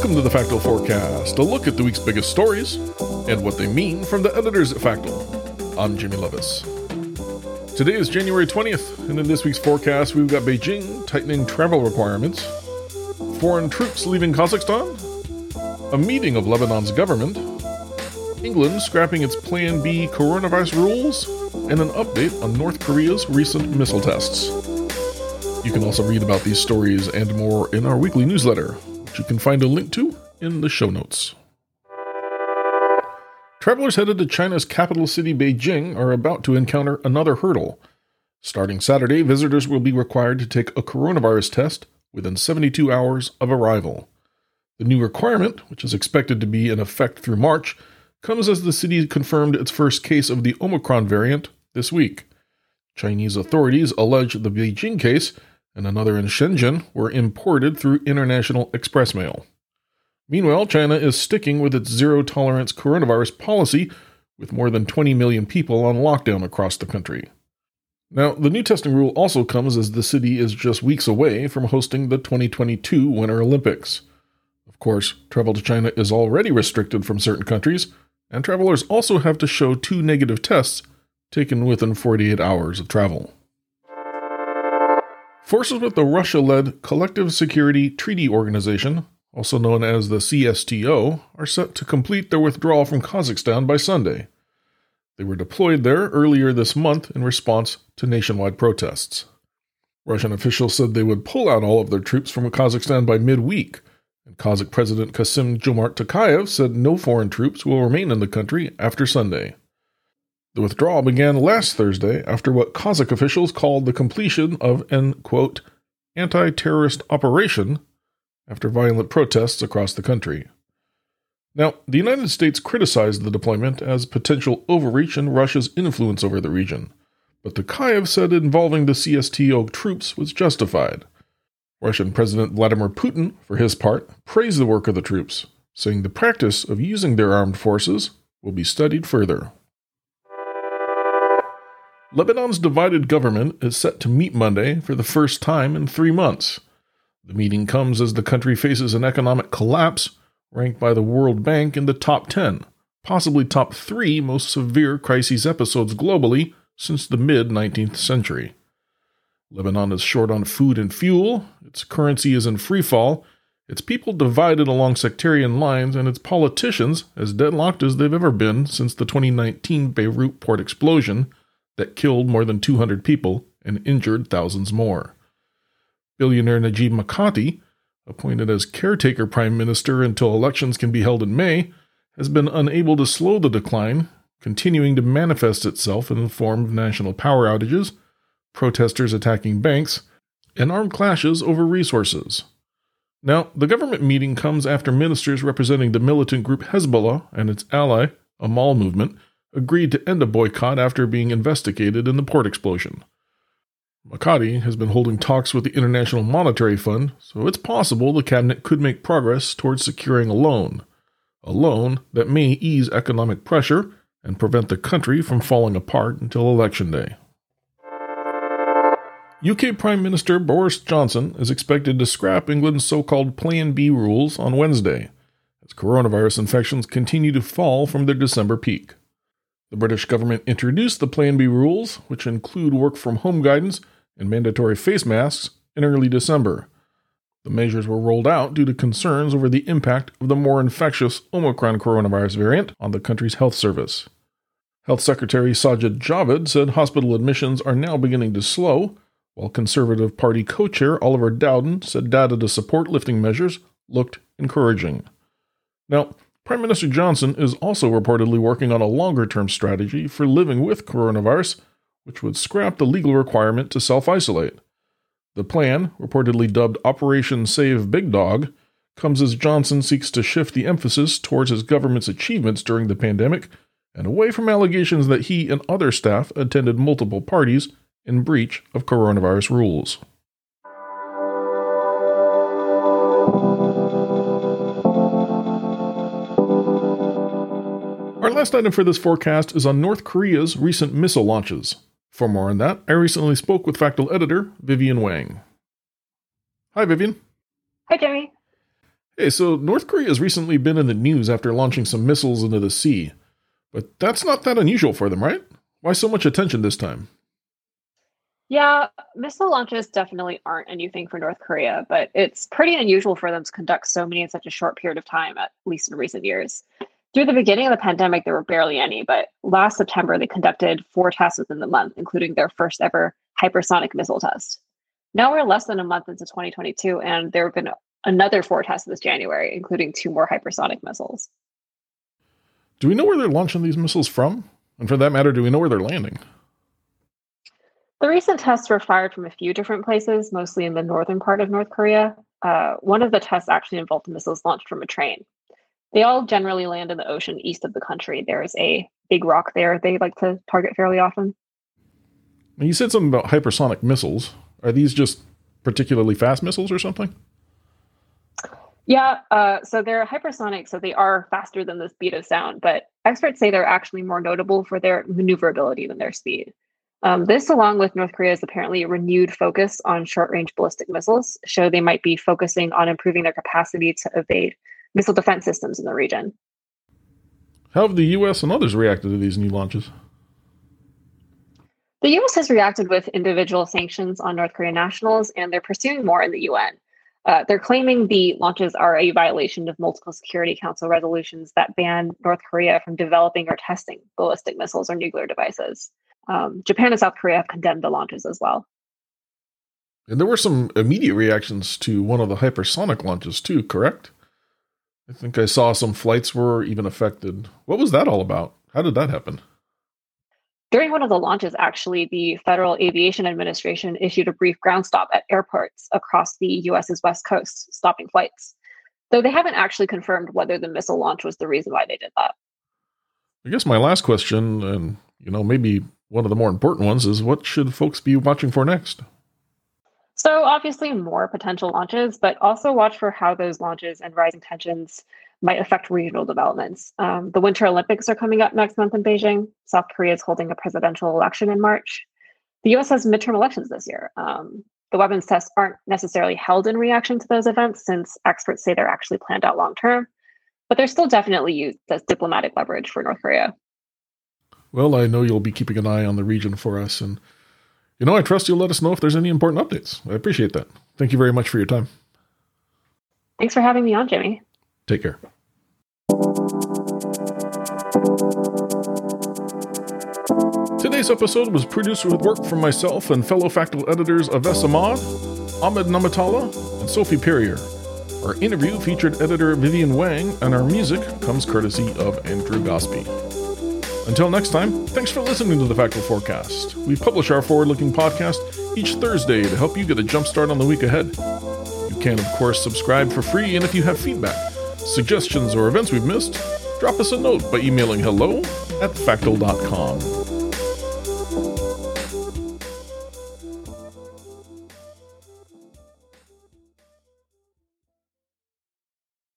Welcome to the Factal Forecast, a look at the week's biggest stories and what they mean from the editors at Factal. I'm Jimmy Lovaas. Today is January 20th, and in this week's forecast, we've got Beijing tightening travel requirements, foreign troops leaving Kazakhstan, a meeting of Lebanon's government, England scrapping its Plan B coronavirus rules, and an update on North Korea's recent missile tests. You can also read about these stories and more in our weekly newsletter, which you can find a link to in the show notes. Travelers headed to China's capital city, Beijing, are about to encounter another hurdle. Starting Saturday, visitors will be required to take a coronavirus test within 72 hours of arrival. The new requirement, which is expected to be in effect through March, comes as the city confirmed its first case of the Omicron variant this week. Chinese authorities allege the Beijing case and another in Shenzhen were imported through international express mail. Meanwhile, China is sticking with its zero tolerance coronavirus policy, with more than 20 million people on lockdown across the country. Now, the new testing rule also comes as the city is just weeks away from hosting the 2022 Winter Olympics. Of course, travel to China is already restricted from certain countries, and travelers also have to show two negative tests taken within 48 hours of travel. Forces with the Russia led Collective Security Treaty Organization, also known as the CSTO, are set to complete their withdrawal from Kazakhstan by Sunday. They were deployed there earlier this month in response to nationwide protests. Russian officials said they would pull out all of their troops from Kazakhstan by midweek, and Kazakh President Kassym-Jomart Tokayev said no foreign troops will remain in the country after Sunday. The withdrawal began last Thursday after what Kazakh officials called the completion of an, quote, anti terrorist operation after violent protests across the country. Now, the United States criticized the deployment as potential overreach and Russia's influence over the region, but the Tokayev said involving the CSTO troops was justified. Russian President Vladimir Putin, for his part, praised the work of the troops, saying the practice of using their armed forces will be studied further. Lebanon's divided government is set to meet Monday for the first time in three months. The meeting comes as the country faces an economic collapse, ranked by the World Bank in the top 10, possibly top 3 most severe crises episodes globally since the mid 19th century. Lebanon is short on food and fuel, its currency is in free fall, its people divided along sectarian lines, and its politicians as deadlocked as they've ever been since the 2019 Beirut port explosion that killed more than 200 people and injured thousands more. Billionaire Najib Mikati, appointed as caretaker prime minister until elections can be held in May, has been unable to slow the decline, continuing to manifest itself in the form of national power outages, protesters attacking banks, and armed clashes over resources. Now, the government meeting comes after ministers representing the militant group Hezbollah and its ally, Amal movement, agreed to end a boycott after being investigated in the port explosion. Mikati has been holding talks with the International Monetary Fund, so it's possible the cabinet could make progress towards securing a loan. A loan that may ease economic pressure and prevent the country from falling apart until election day. UK Prime Minister Boris Johnson is expected to scrap England's so called Plan B rules on Wednesday, as coronavirus infections continue to fall from their December peak. The British government introduced the Plan B rules, which include work from home guidance and mandatory face masks, in early December. The measures were rolled out due to concerns over the impact of the more infectious Omicron coronavirus variant on the country's health service. Health Secretary Sajid Javid said hospital admissions are now beginning to slow, while Conservative Party co chair Oliver Dowden said data to support lifting measures looked encouraging. Now, Prime Minister Johnson is also reportedly working on a longer term strategy for living with coronavirus, which would scrap the legal requirement to self isolate. The plan, reportedly dubbed Operation Save Big Dog, comes as Johnson seeks to shift the emphasis towards his government's achievements during the pandemic and away from allegations that he and other staff attended multiple parties in breach of coronavirus rules. Our last item for this forecast is on North Korea's recent missile launches. For more on that, I recently spoke with Factal editor Vivian Wang. Hi, Vivian. Hi, Jimmy. Hey, so North Korea has recently been in the news after launching some missiles into the sea. But that's not that unusual for them, right? Why so much attention this time? Yeah, missile launches definitely aren't a new thing for North Korea, but it's pretty unusual for them to conduct so many in such a short period of time, at least in recent years. Through the beginning of the pandemic, there were barely any, but last September, they conducted four tests within the month, including their first ever hypersonic missile test. Now we're less than a month into 2022, and there have been another four tests this January, including two more hypersonic missiles. Do we know where they're launching these missiles from? And for that matter, do we know where they're landing? The recent tests were fired from a few different places, mostly in the northern part of North Korea. Uh, one of the tests actually involved missiles launched from a train. They all generally land in the ocean east of the country. There's a big rock there they like to target fairly often. You said something about hypersonic missiles. Are these just particularly fast missiles or something? Yeah, uh, so they're hypersonic, so they are faster than the speed of sound, but experts say they're actually more notable for their maneuverability than their speed. Um, this, along with North Korea's apparently renewed focus on short range ballistic missiles, show they might be focusing on improving their capacity to evade missile defense systems in the region. How have the US and others reacted to these new launches? The US has reacted with individual sanctions on North Korean nationals, and they're pursuing more in the UN. Uh, they're claiming the launches are a violation of multiple Security Council resolutions that ban North Korea from developing or testing ballistic missiles or nuclear devices. Um, Japan and South Korea have condemned the launches as well. And there were some immediate reactions to one of the hypersonic launches, too, correct? I think I saw some flights were even affected. What was that all about? How did that happen? During one of the launches, actually, the Federal Aviation Administration issued a brief ground stop at airports across the US's west coast, stopping flights. Though they haven't actually confirmed whether the missile launch was the reason why they did that. I guess my last question, and you know, maybe one of the more important ones, is what should folks be watching for next? So, obviously, more potential launches, but also watch for how those launches and rising tensions might affect regional developments. Um, the Winter Olympics are coming up next month in Beijing. South Korea is holding a presidential election in March. The US has midterm elections this year. Um, the weapons tests aren't necessarily held in reaction to those events, since experts say they're actually planned out long term, but they're still definitely used as diplomatic leverage for North Korea. Well, I know you'll be keeping an eye on the region for us, and you know, I trust you'll let us know if there's any important updates. I appreciate that. Thank you very much for your time. Thanks for having me on, Jimmy. Take care. Today's episode was produced with work from myself and fellow Factal editors Aves Ahmad, Ahmed Namatala, and Sophie Perrier. Our interview featured editor Vivian Wang, and our music comes courtesy of Andrew Gosby. Until next time, thanks for listening to the Factal Forecast. We publish our forward looking podcast each Thursday to help you get a jump start on the week ahead. You can, of course, subscribe for free, and if you have feedback, suggestions, or events we've missed, drop us a note by emailing hello at factal.com.